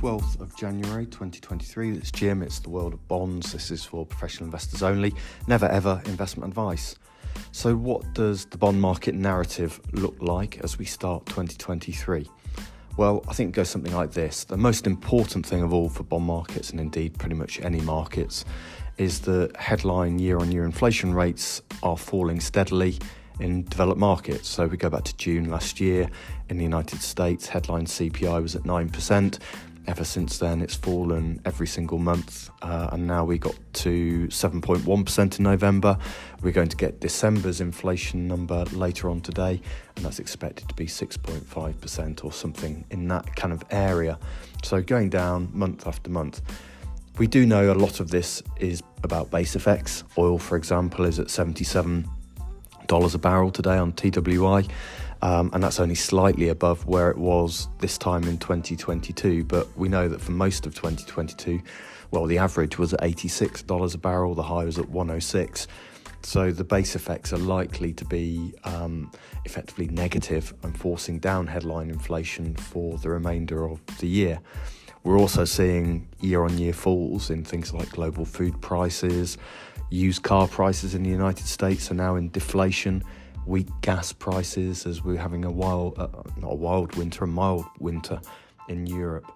12th of January 2023. It's Jim, it's the world of bonds. This is for professional investors only. Never ever investment advice. So, what does the bond market narrative look like as we start 2023? Well, I think it goes something like this. The most important thing of all for bond markets, and indeed pretty much any markets, is the headline year on year inflation rates are falling steadily in developed markets. So we go back to June last year in the United States, headline CPI was at 9%. Ever since then, it's fallen every single month, uh, and now we got to 7.1% in November. We're going to get December's inflation number later on today, and that's expected to be 6.5% or something in that kind of area. So going down month after month. We do know a lot of this is about base effects. Oil, for example, is at 77 dollars a barrel today on TWI, um, and that's only slightly above where it was this time in 2022. But we know that for most of 2022, well, the average was at $86 a barrel, the high was at 106. So the base effects are likely to be um, effectively negative and forcing down headline inflation for the remainder of the year. We're also seeing year on year falls in things like global food prices, Used car prices in the United States are now in deflation. Weak gas prices, as we're having a wild, uh, not a wild winter, a mild winter in Europe.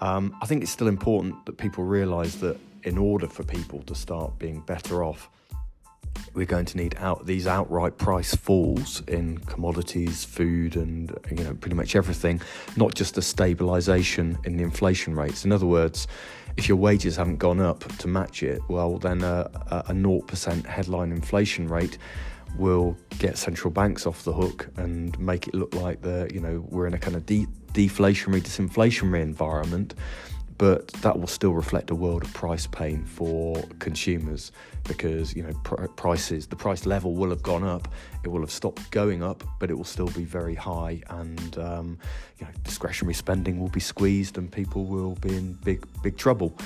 Um, I think it's still important that people realise that in order for people to start being better off, we're going to need out these outright price falls in commodities, food, and you know pretty much everything, not just a stabilisation in the inflation rates. In other words, if your wages haven't gone up to match it, well, then a, a 0% headline inflation rate will get central banks off the hook and make it look like the you know we're in a kind of de- deflationary disinflationary environment but that will still reflect a world of price pain for consumers because you know pr- prices the price level will have gone up it will have stopped going up but it will still be very high and um, you know discretionary spending will be squeezed and people will be in big big trouble.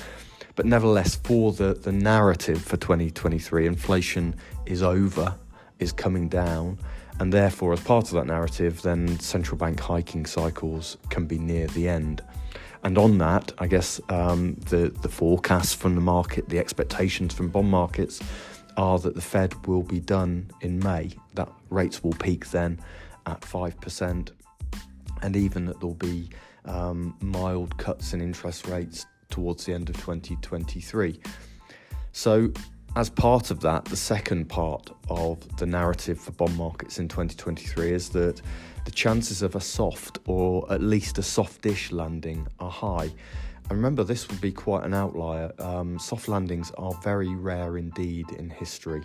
But nevertheless for the the narrative for 2023 inflation is over is coming down and therefore as part of that narrative then central bank hiking cycles can be near the end and on that, I guess um, the the forecasts from the market, the expectations from bond markets, are that the Fed will be done in May. That rates will peak then at five percent, and even that there'll be um, mild cuts in interest rates towards the end of 2023. So as part of that, the second part of the narrative for bond markets in 2023 is that the chances of a soft or at least a softish landing are high. And remember, this would be quite an outlier. Um, soft landings are very rare indeed in history.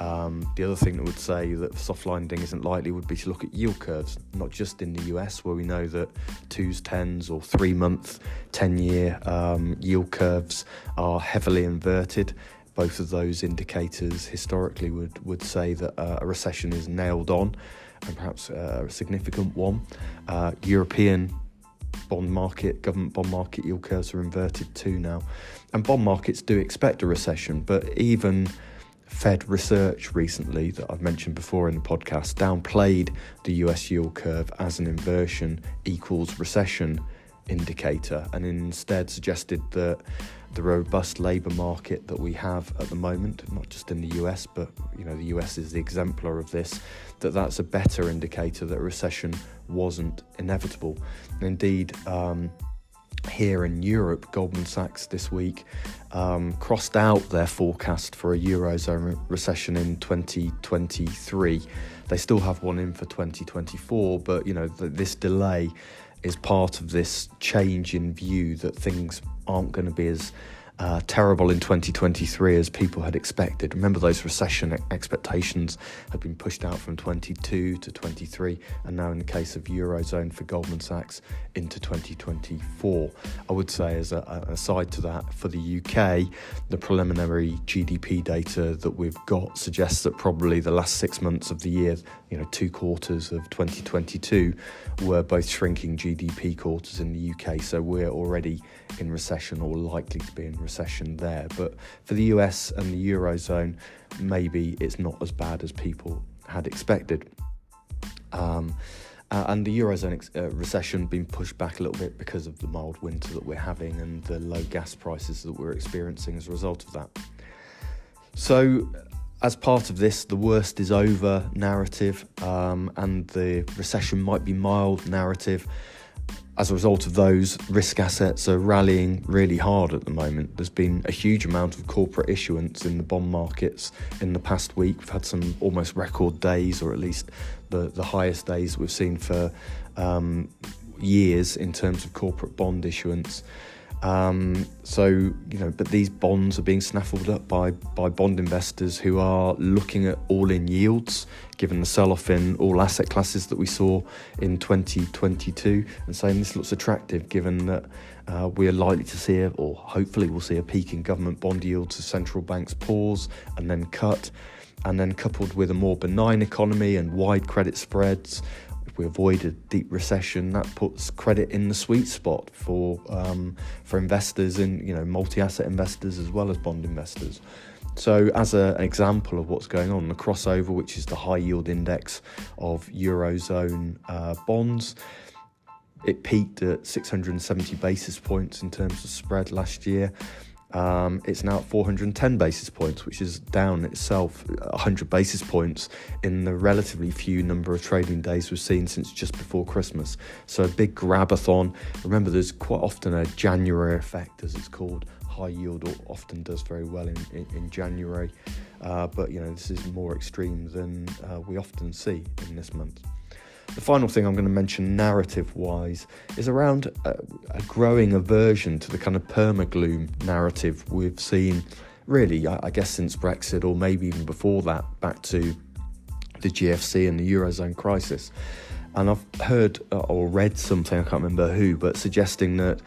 Um, the other thing that would say that soft landing isn't likely would be to look at yield curves, not just in the US, where we know that twos, tens, or three month, 10 year um, yield curves are heavily inverted both of those indicators historically would, would say that uh, a recession is nailed on and perhaps uh, a significant one. Uh, European bond market, government bond market yield curves are inverted too now. And bond markets do expect a recession, but even Fed research recently that I've mentioned before in the podcast downplayed the US yield curve as an inversion equals recession indicator and instead suggested that the robust labour market that we have at the moment, not just in the US, but you know the US is the exemplar of this, that that's a better indicator that recession wasn't inevitable. And indeed, um, here in Europe, Goldman Sachs this week um, crossed out their forecast for a eurozone recession in 2023. They still have one in for 2024, but you know the, this delay is part of this change in view that things aren't going to be as uh, terrible in 2023 as people had expected. Remember, those recession expectations had been pushed out from 22 to 23, and now in the case of Eurozone for Goldman Sachs into 2024. I would say, as a, a aside to that, for the UK, the preliminary GDP data that we've got suggests that probably the last six months of the year, you know, two quarters of 2022, were both shrinking GDP quarters in the UK. So we're already in recession or likely to be in recession there. But for the US and the Eurozone, maybe it's not as bad as people had expected. Um, Uh, and the Eurozone ex- uh, recession being pushed back a little bit because of the mild winter that we're having and the low gas prices that we're experiencing as a result of that. So, as part of this, the worst is over narrative um, and the recession might be mild narrative. As a result of those, risk assets are rallying really hard at the moment. There's been a huge amount of corporate issuance in the bond markets in the past week. We've had some almost record days, or at least the, the highest days we've seen for um, years in terms of corporate bond issuance. Um, so you know, but these bonds are being snaffled up by by bond investors who are looking at all-in yields, given the sell-off in all asset classes that we saw in 2022, and saying this looks attractive, given that uh, we are likely to see, a, or hopefully we'll see a peak in government bond yields as central banks pause and then cut, and then coupled with a more benign economy and wide credit spreads we avoid a deep recession, that puts credit in the sweet spot for um, for investors and you know multi-asset investors as well as bond investors. So, as a, an example of what's going on, the crossover, which is the high yield index of eurozone uh, bonds, it peaked at 670 basis points in terms of spread last year. Um, it's now at 410 basis points, which is down itself 100 basis points in the relatively few number of trading days we've seen since just before Christmas. So a big grabathon. Remember, there's quite often a January effect, as it's called. High yield often does very well in, in, in January, uh, but you know this is more extreme than uh, we often see in this month. The final thing I'm going to mention, narrative wise, is around a, a, growing aversion to the kind of perma-gloom narrative we've seen, really, I, I guess, since Brexit, or maybe even before that, back to the GFC and the Eurozone crisis. And I've heard uh, or read something, I can't remember who, but suggesting that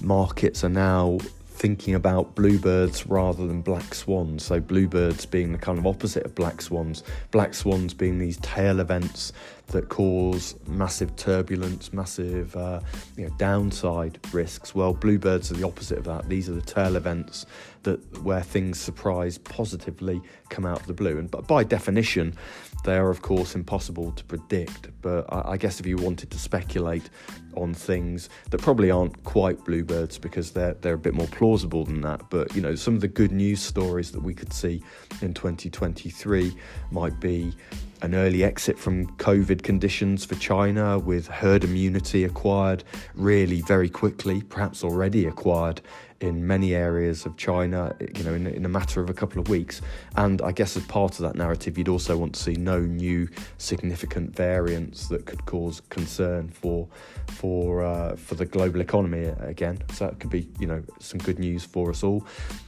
markets are now thinking about bluebirds rather than black swans. So, bluebirds being the kind of opposite of black swans, black swans being these tail events that cause massive turbulence, massive uh, you know, downside risks. Well, bluebirds are the opposite of that. These are the tail events that where things surprise positively come out of the blue. And but by definition, they are of course impossible to predict. But I, I guess if you wanted to speculate on things that probably aren't quite bluebirds because they're they're a bit more plausible than that. But you know, some of the good news stories that we could see in 2023 might be an early exit from COVID conditions for China with herd immunity acquired really very quickly, perhaps already acquired in many areas of China, you know, in, in, a matter of a couple of weeks. And I guess as part of that narrative, you'd also want to see no new significant variants that could cause concern for for uh, for the global economy again. So that could be, you know, some good news for us all.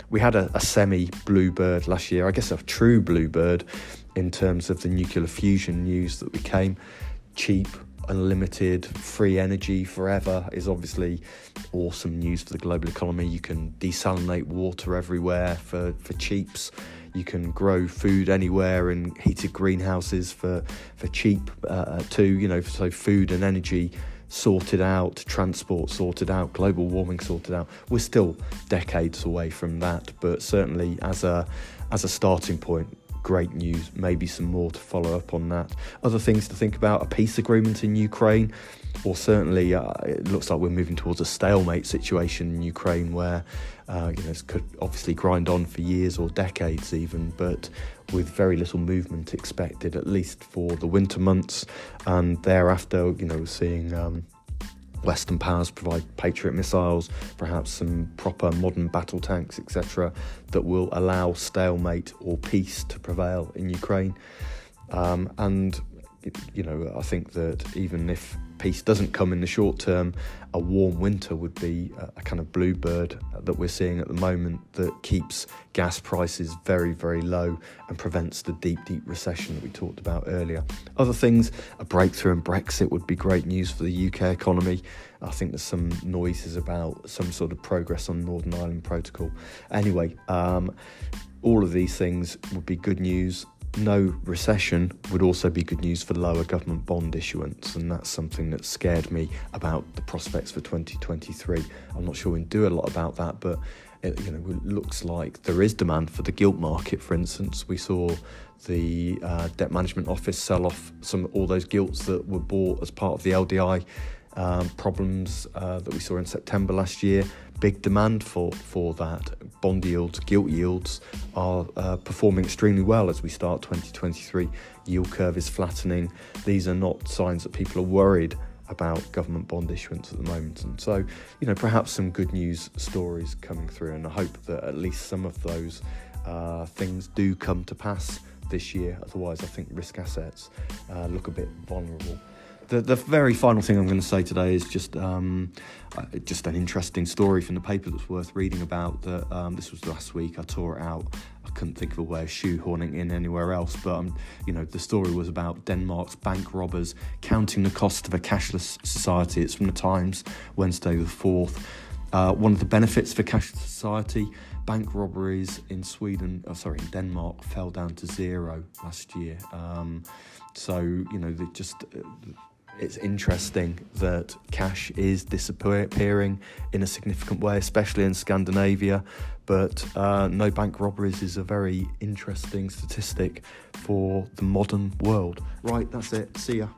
We had a, a semi bluebird last year, I guess a true bluebird in terms of the nuclear fusion news that became cheap unlimited free energy forever is obviously awesome news for the global economy. You can desalinate water everywhere for, for cheaps. You can grow food anywhere in heated greenhouses for for cheap uh, too. You know, so food and energy sorted out, transport sorted out, global warming sorted out. We're still decades away from that, but certainly as a as a starting point, great news. Maybe some more to follow up on that. Other things to think about a peace agreement in Ukraine, or certainly uh, it looks like we're moving towards a stalemate situation in Ukraine where uh, you know, could obviously grind on for years or decades even, but with very little movement expected, at least for the winter months. And thereafter, you know, seeing. Um, Western powers provide Patriot missiles, perhaps some proper modern battle tanks, etc., that will allow stalemate or peace to prevail in Ukraine. Um, and you know, I think that even if peace doesn't come in the short term, a warm winter would be a, kind of bluebird that we're seeing at the moment that keeps gas prices very, very low and prevents the deep, deep recession that we talked about earlier. Other things, a breakthrough in Brexit would be great news for the UK economy. I think there's some noises about some sort of progress on Northern Ireland Protocol. Anyway, um, all of these things would be good news no recession would also be good news for lower government bond issuance, and that's something that scared me about the prospects for 2023. I'm not sure we can do a lot about that, but it, you know, it looks like there is demand for the gilt market. For instance, we saw the uh, debt management office sell off some all those gilts that were bought as part of the LDI um, problems uh, that we saw in September last year. Big demand for for that. Bond yields, gilt yields are uh, performing extremely well as we start 2023. Yield curve is flattening. These are not signs that people are worried about government bond issuance at the moment. And so, you know, perhaps some good news stories coming through, and I hope that at least some of those uh, things do come to pass this year. Otherwise, I think risk assets uh, look a bit vulnerable. The, the very final thing I'm going to say today is just um, uh, just an interesting story from the paper that's worth reading about. That um, this was last week. I tore it out. I couldn't think of a way of shoehorning in anywhere else. But um, you know, the story was about Denmark's bank robbers counting the cost of a cashless society. It's from the Times, Wednesday the fourth. Uh, one of the benefits for cashless society bank robberies in Sweden, oh, sorry, in Denmark, fell down to zero last year. Um, so you know, they just uh, it's interesting that cash is disappearing in a significant way, especially in Scandinavia. But uh, no bank robberies is a very interesting statistic for the modern world. Right, that's it. See ya.